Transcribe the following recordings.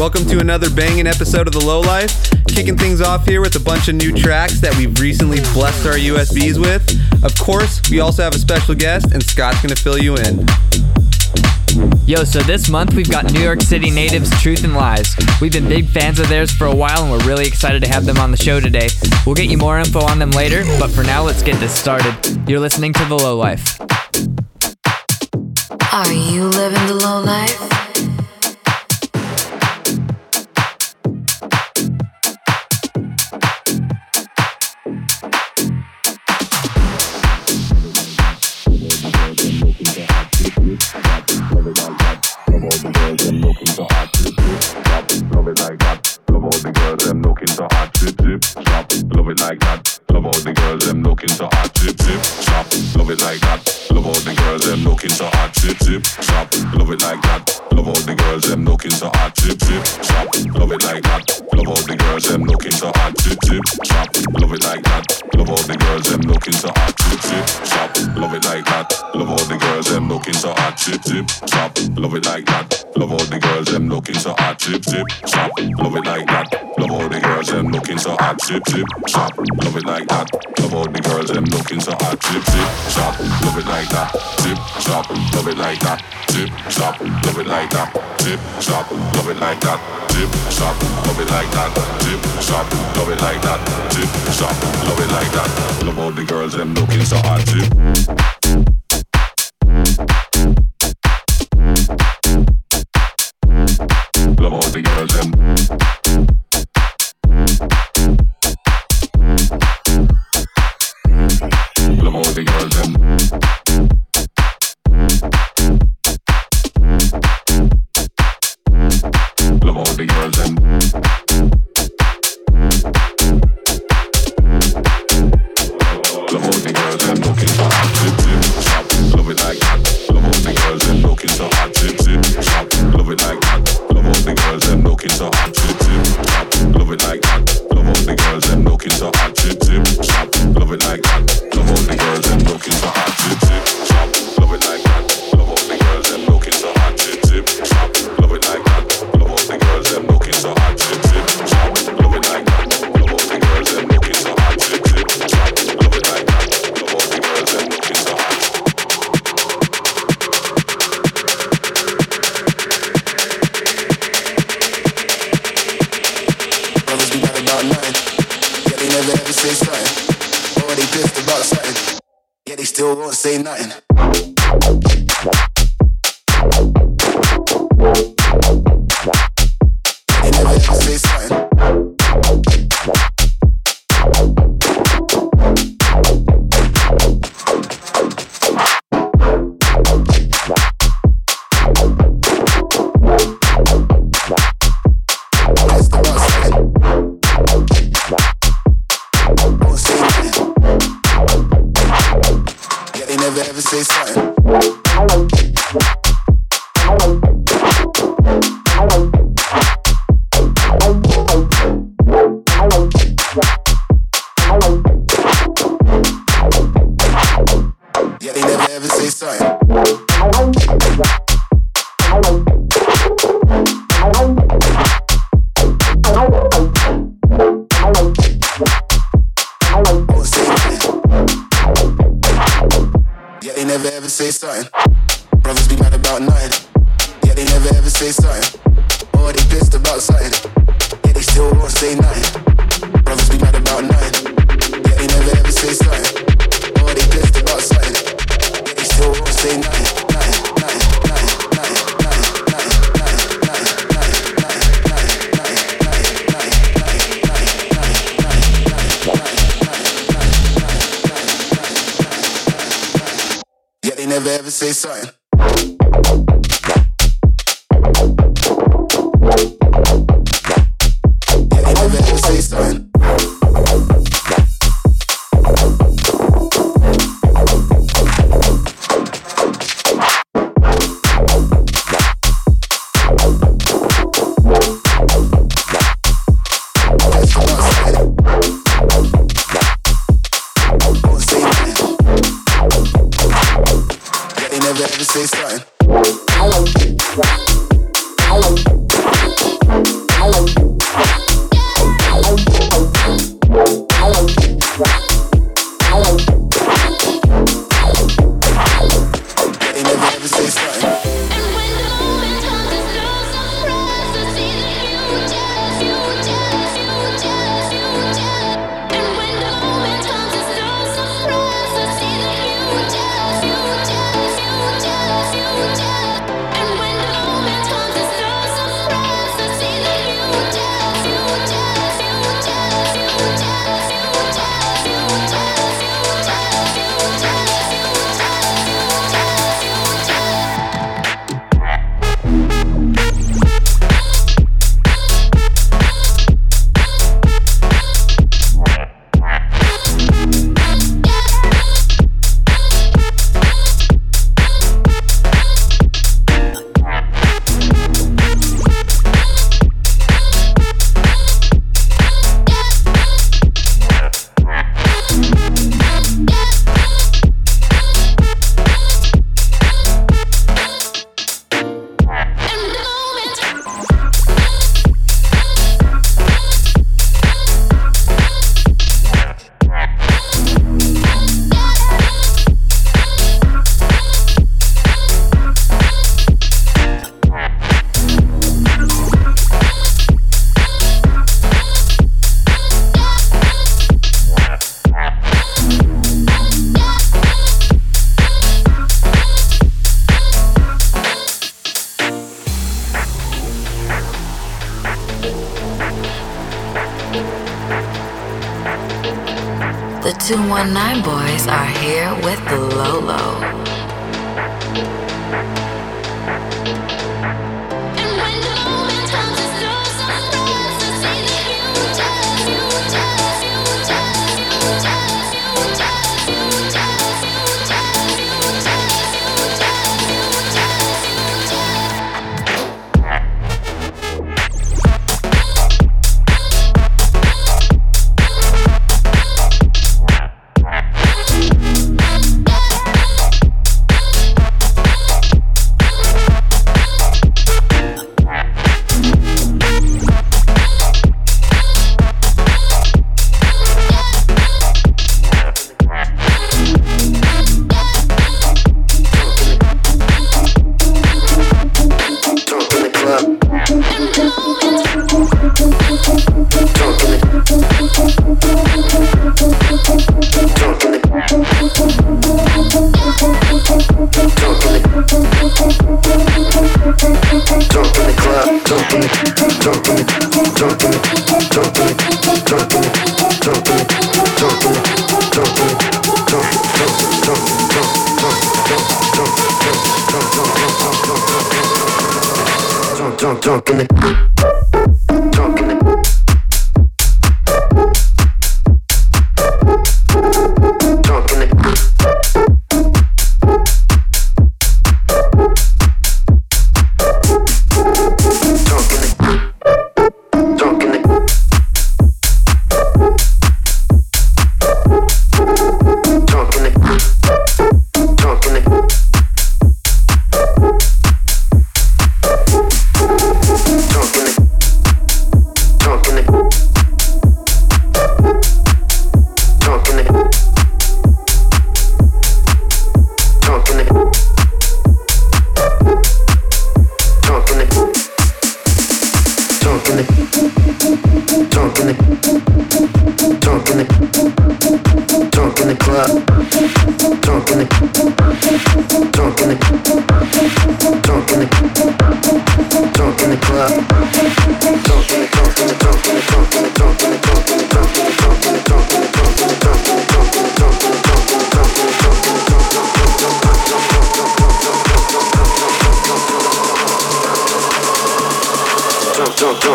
up, friends? Welcome to another banging episode of The Low Life. Kicking things off here with a bunch of new tracks that we've recently blessed our USBs with. Of course, we also have a special guest, and Scott's gonna fill you in. Yo, so this month we've got New York City natives Truth and Lies. We've been big fans of theirs for a while and we're really excited to have them on the show today. We'll get you more info on them later, but for now, let's get this started. You're listening to The Low Life. Are you living the low life? Zip zip chop. Love all the girls, I'm looking so hot, chip, tip, sop, love it like that. Love all the girls them looking so hot. Zip zip chop. Love it like that. Love all the girls, them looking so hot, zip chop. Love it like that. Zip chop. Love it like that. Zip chop. Love it like that. Zip chop. Love it like that. Zip chop. Love it like that. Zip chop. Love it like that. Love all the girls them looking so hot. Zip.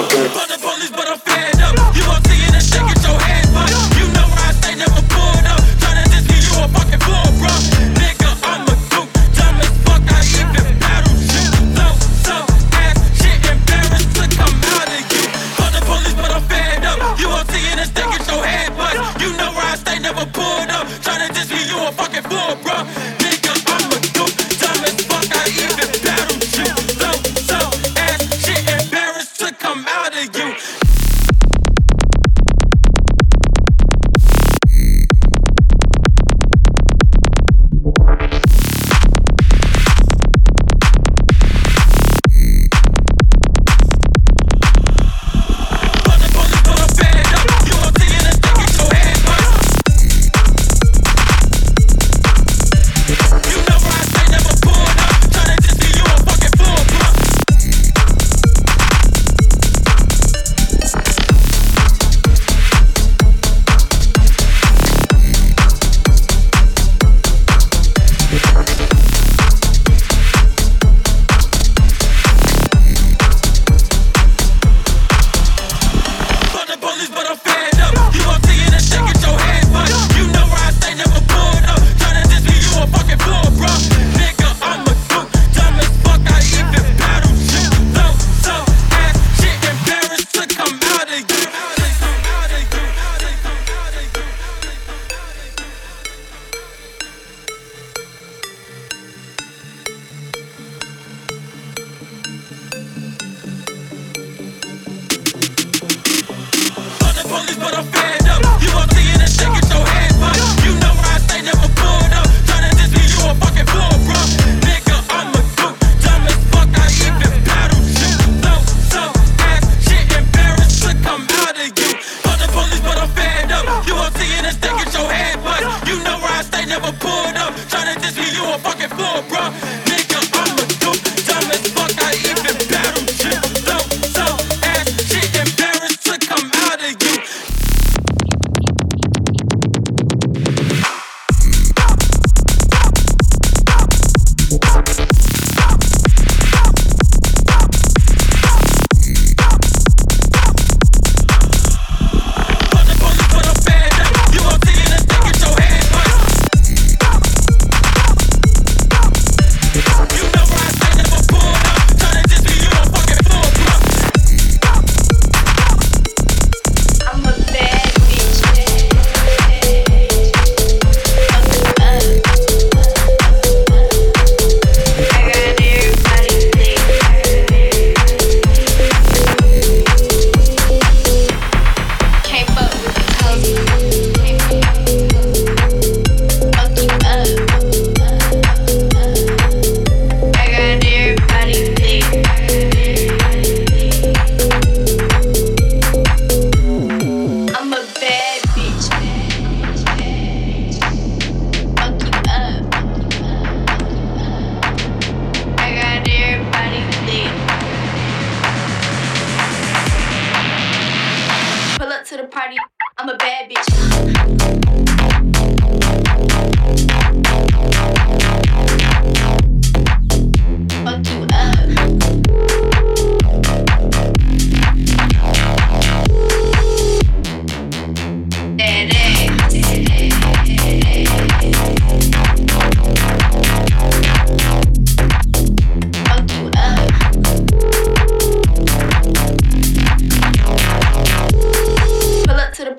Bad police,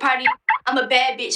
party. I'm a bad bitch.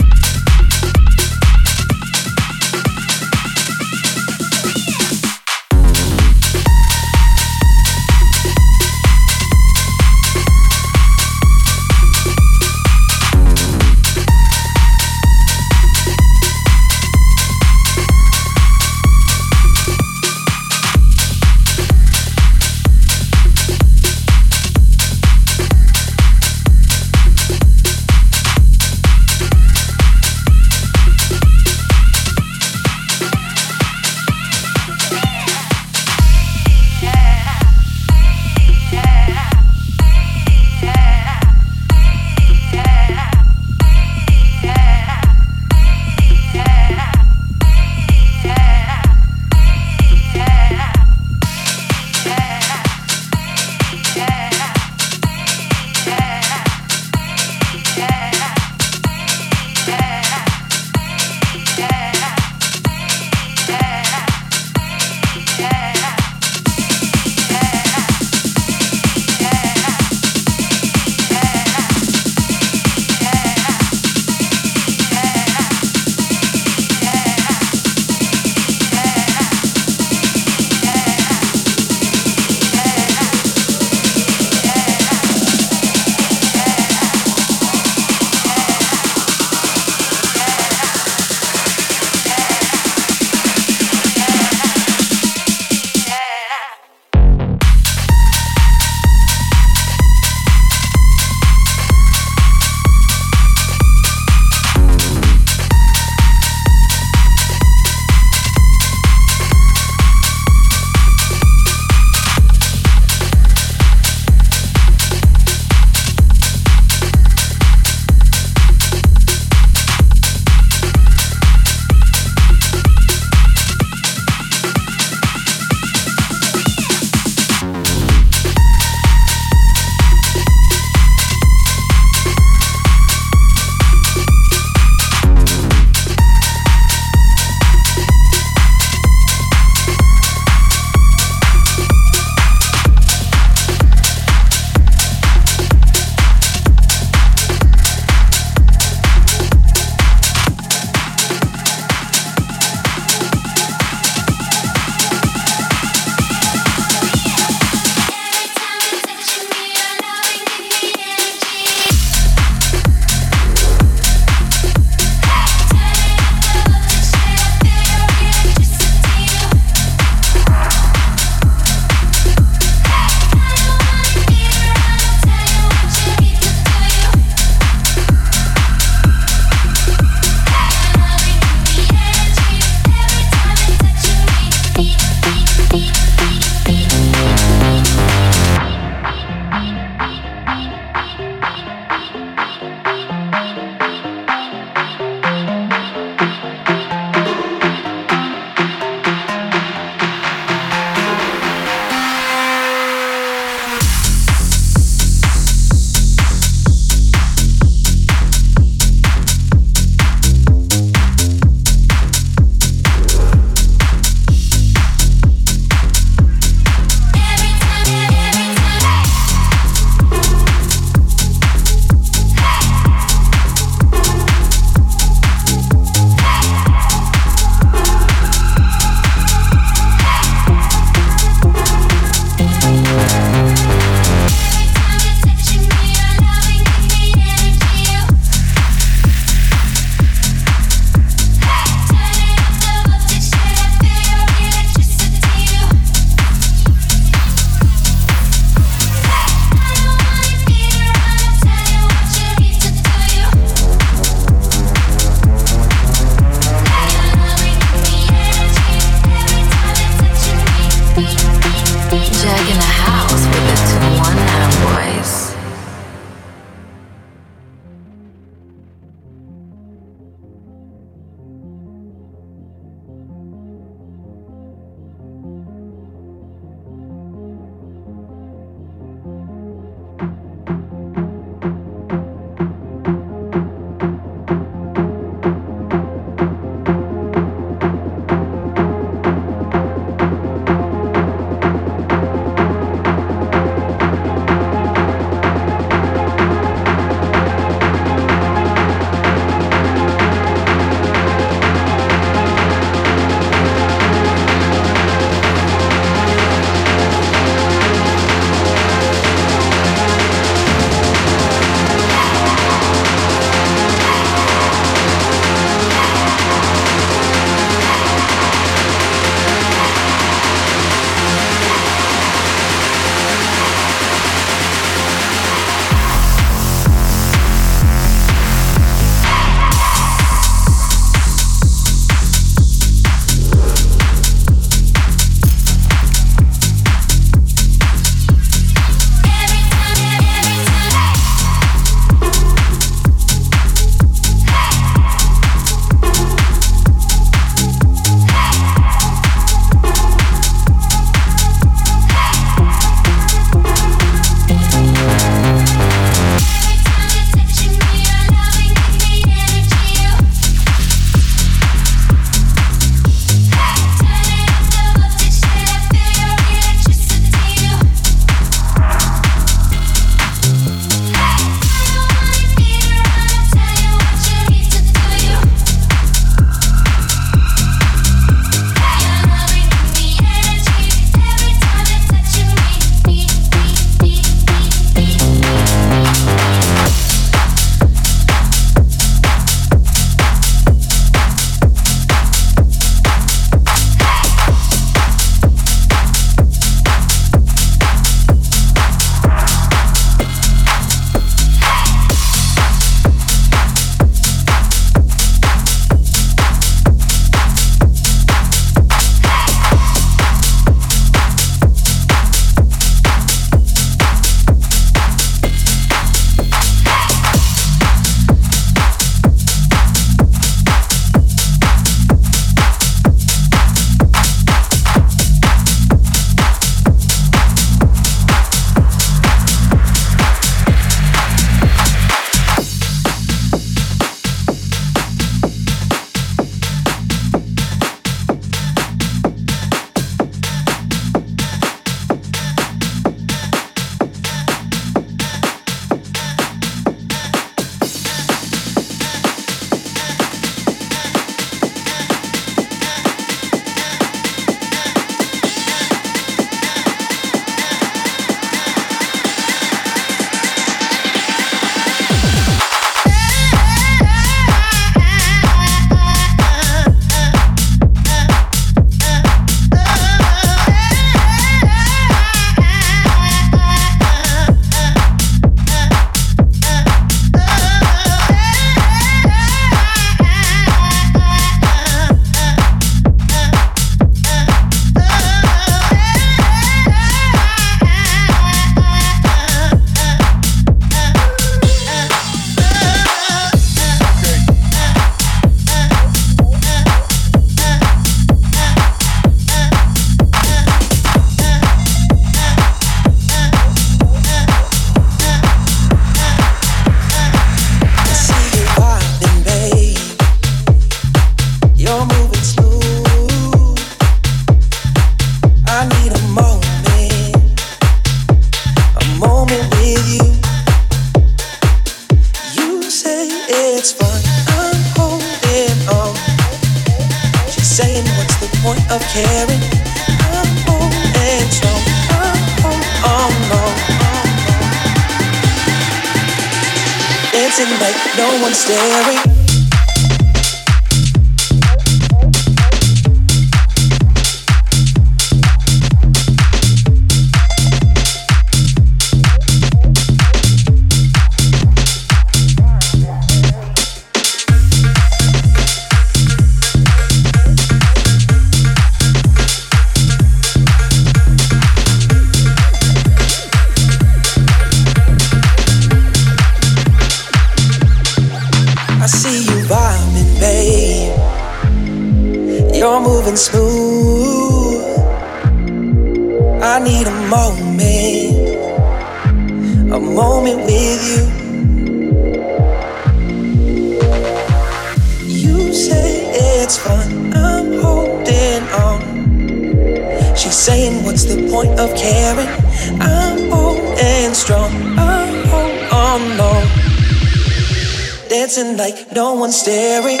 Dancing like no one's staring.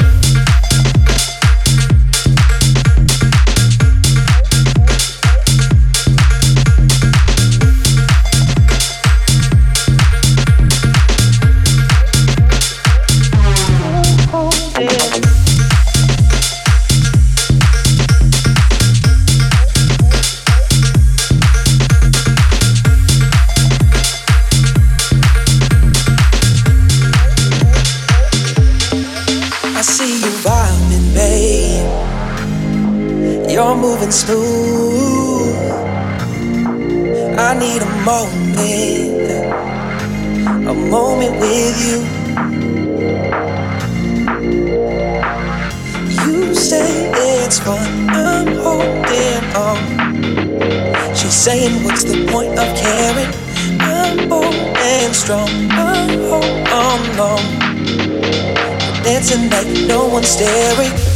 Smooth. I need a moment, a moment with you. You say it's fun, I'm holding on. She's saying, What's the point of caring? I'm bold and strong, I'm on. Dancing like no one's staring.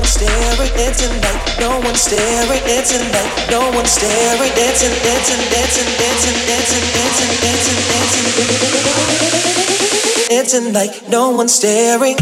One staring, dancing like no one staring, dancing like no one staring, dancing, dancing, dancing, dancing, dancing, dancing, dancing, dancing, dancing like no one staring.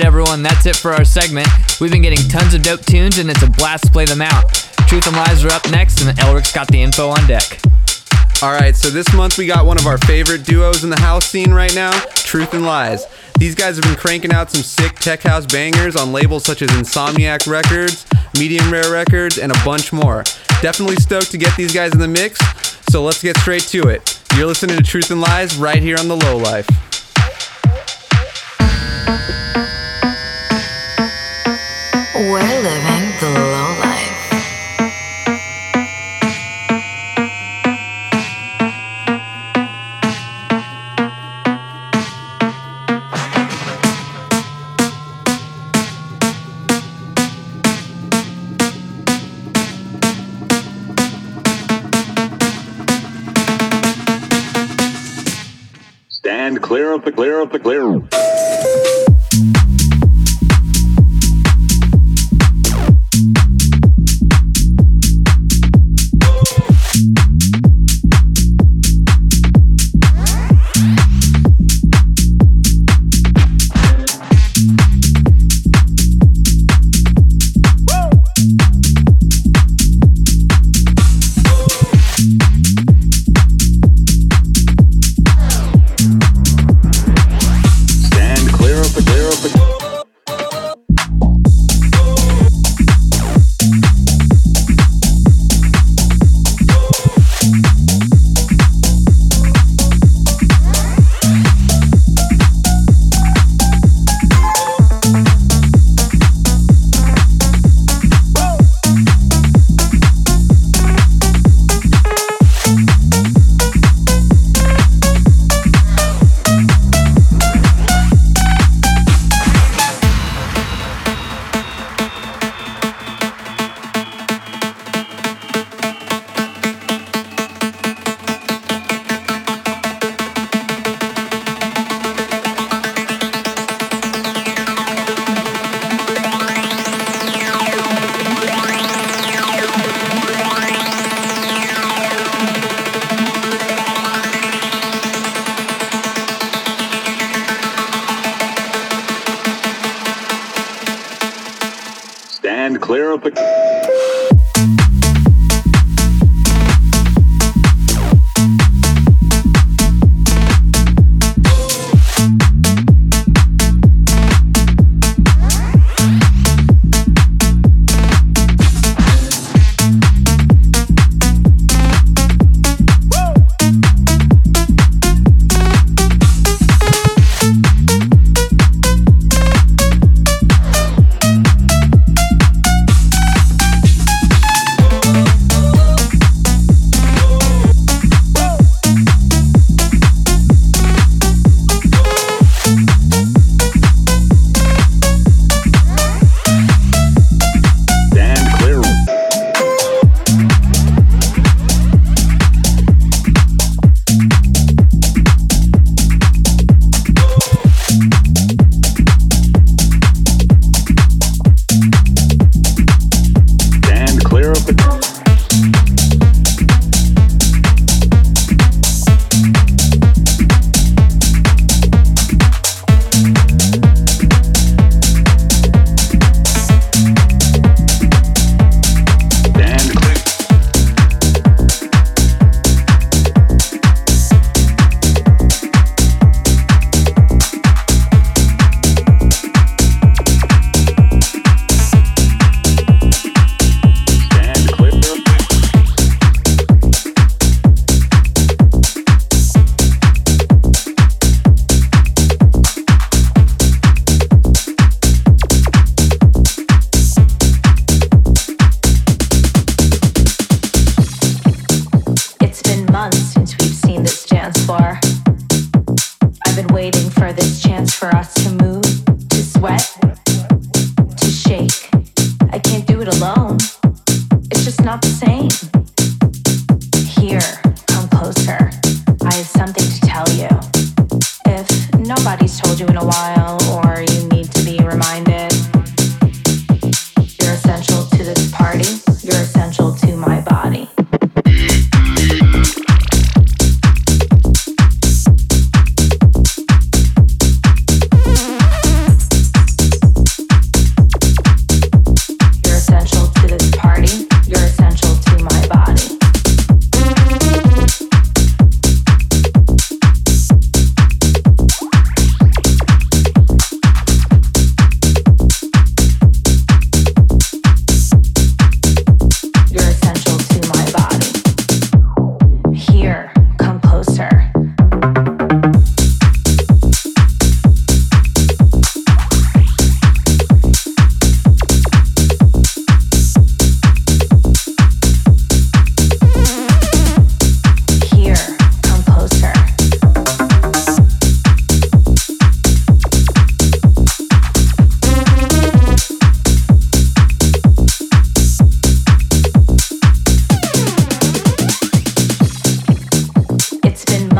Everyone. That's it for our segment. We've been getting tons of dope tunes, and it's a blast to play them out. Truth and Lies are up next, and Elric's got the info on deck. All right, so this month we got one of our favorite duos in the house scene right now, Truth and Lies. These guys have been cranking out some sick tech house bangers on labels such as Insomniac Records, Medium Rare Records, and a bunch more. Definitely stoked to get these guys in the mix, so let's get straight to it. You're listening to Truth and Lies right here on The Low Life. We're living the low life. Stand clear of the clear of the clear.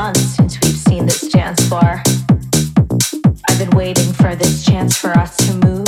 months since we've seen this dance floor. I've been waiting for this chance for us to move.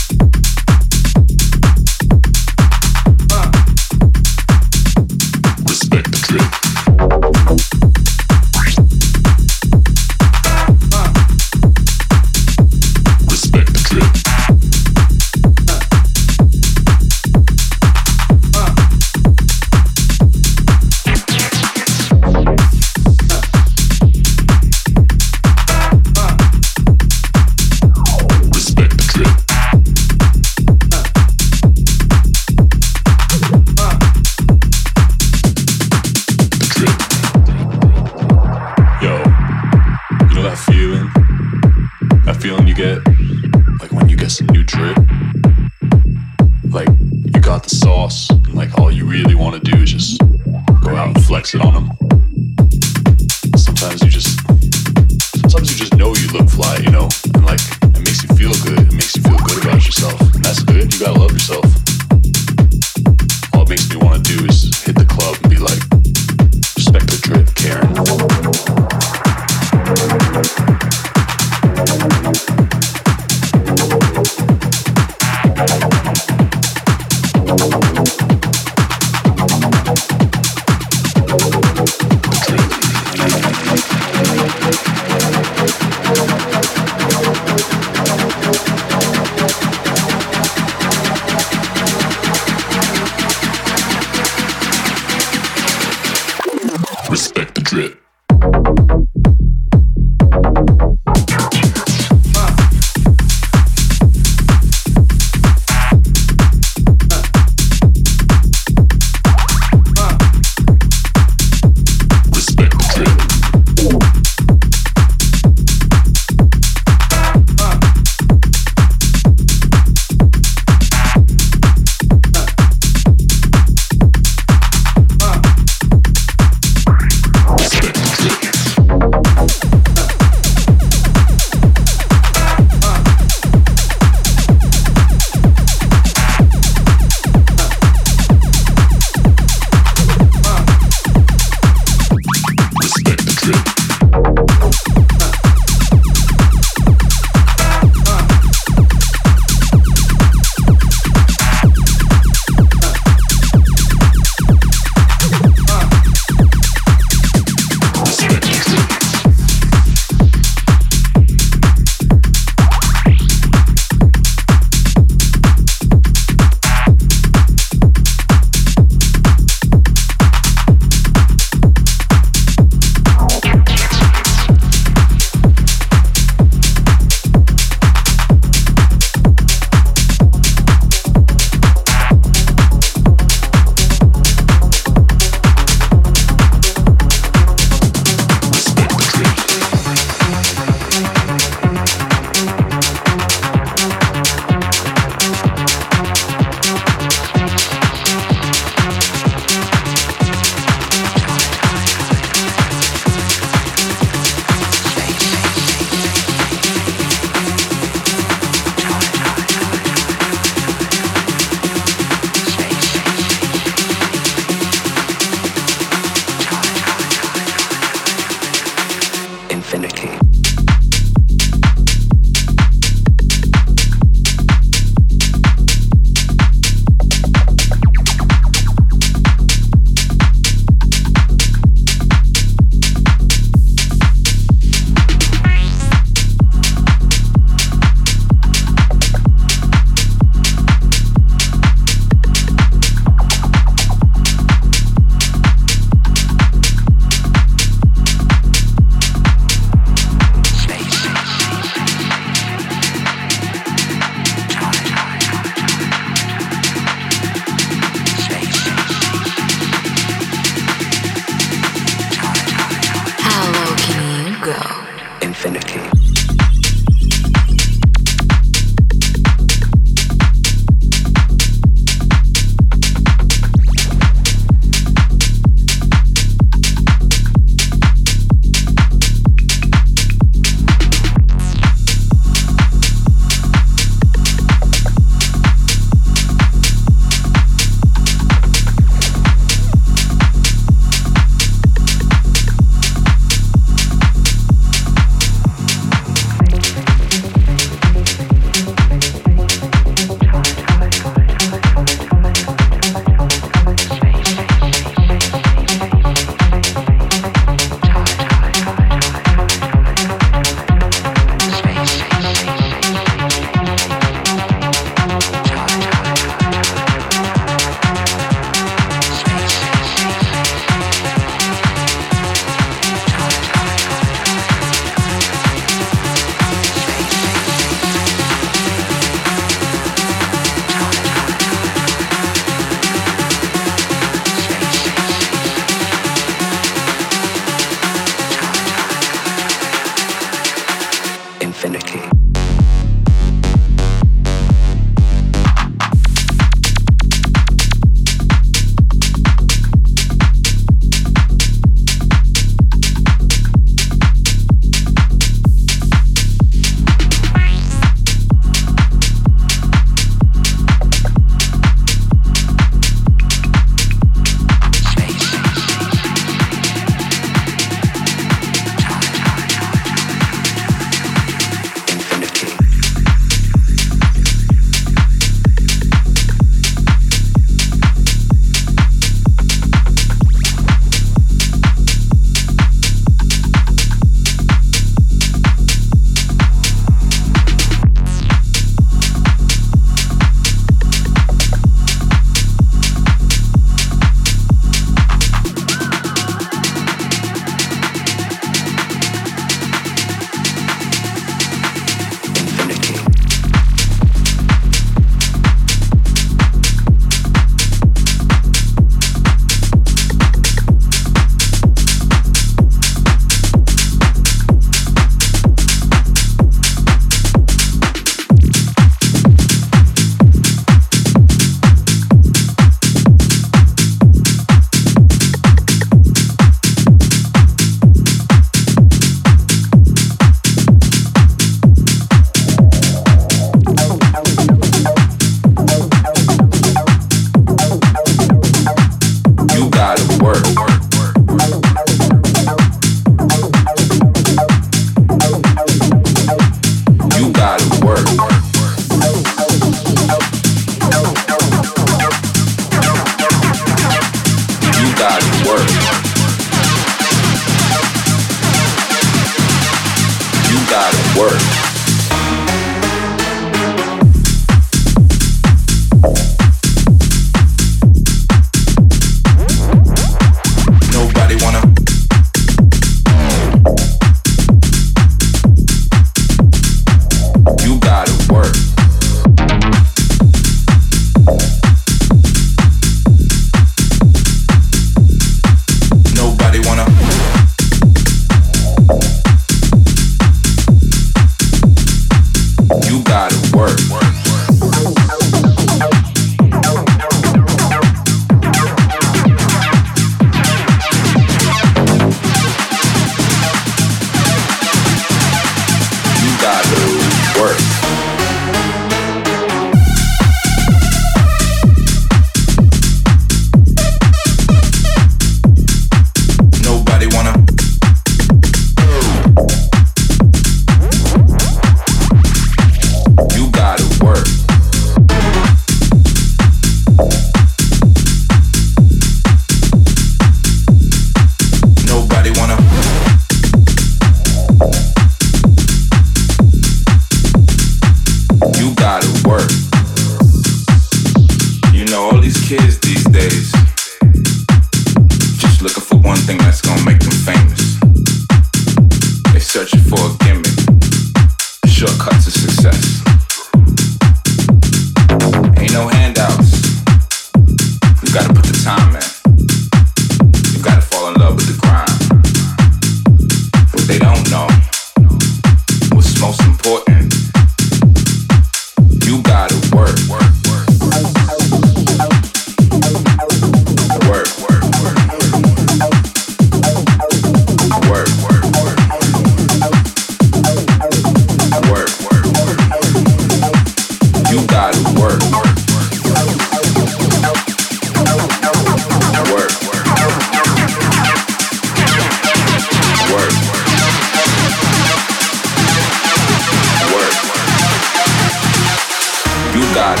start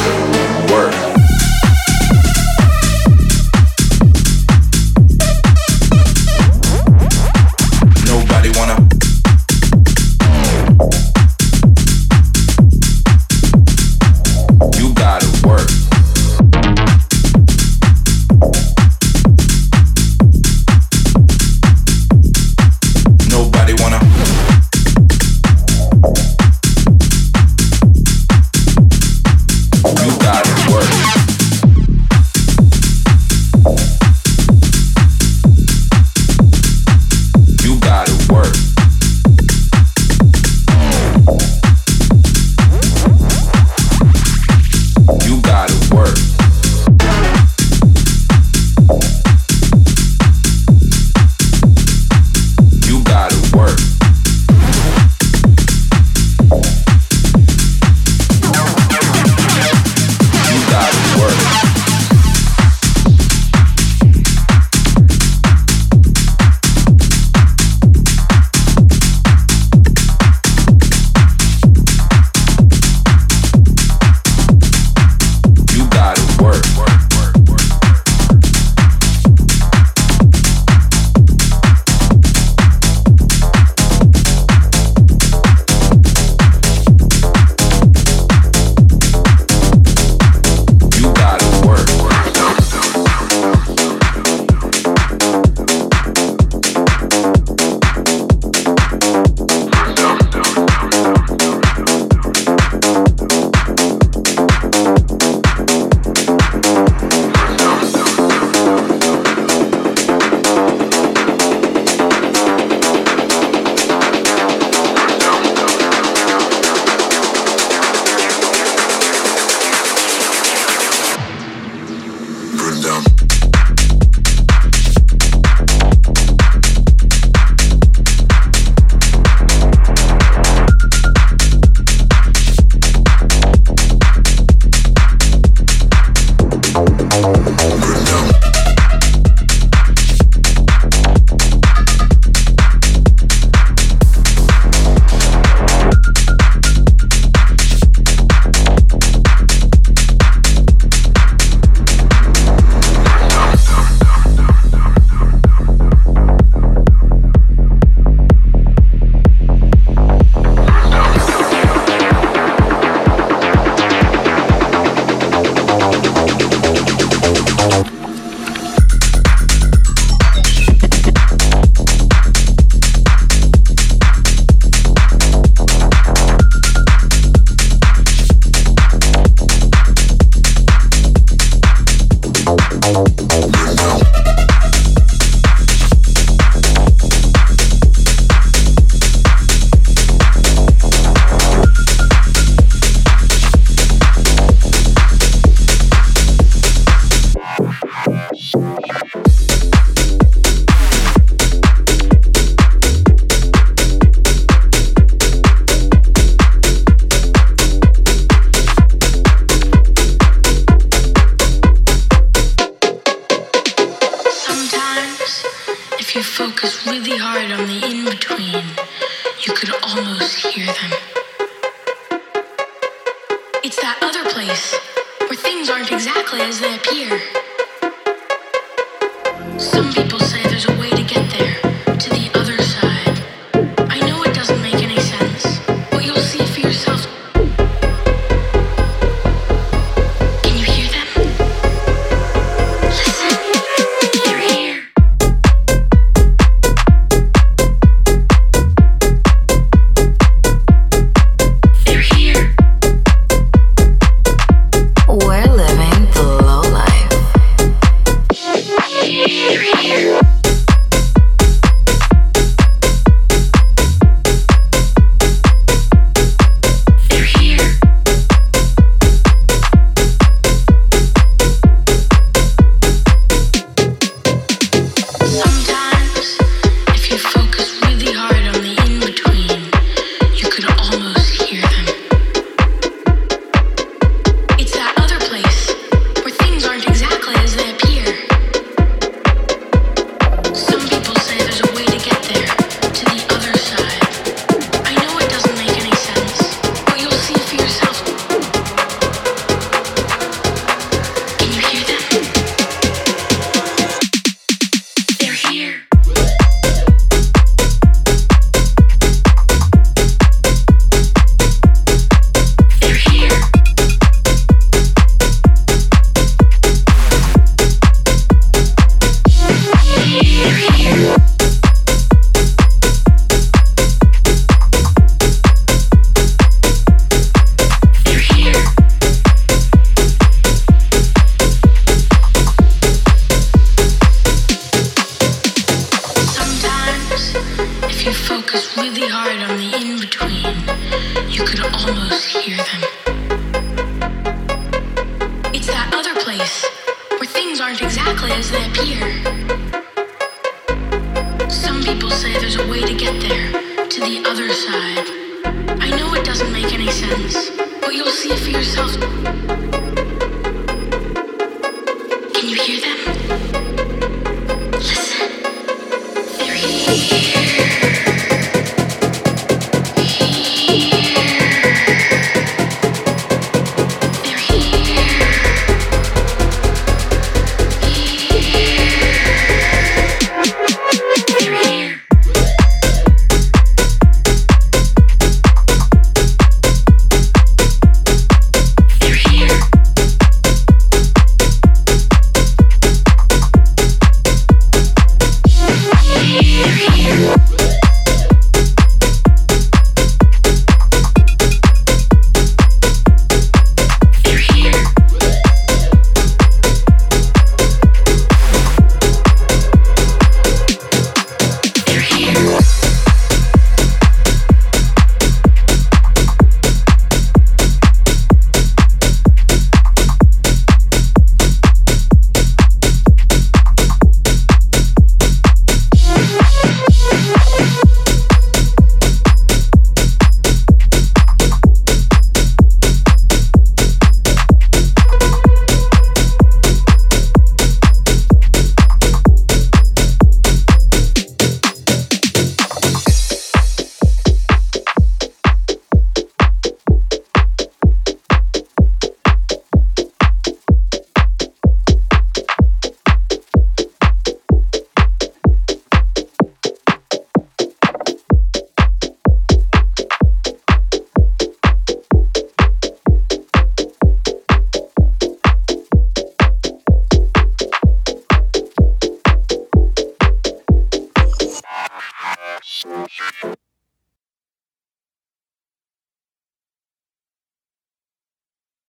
work.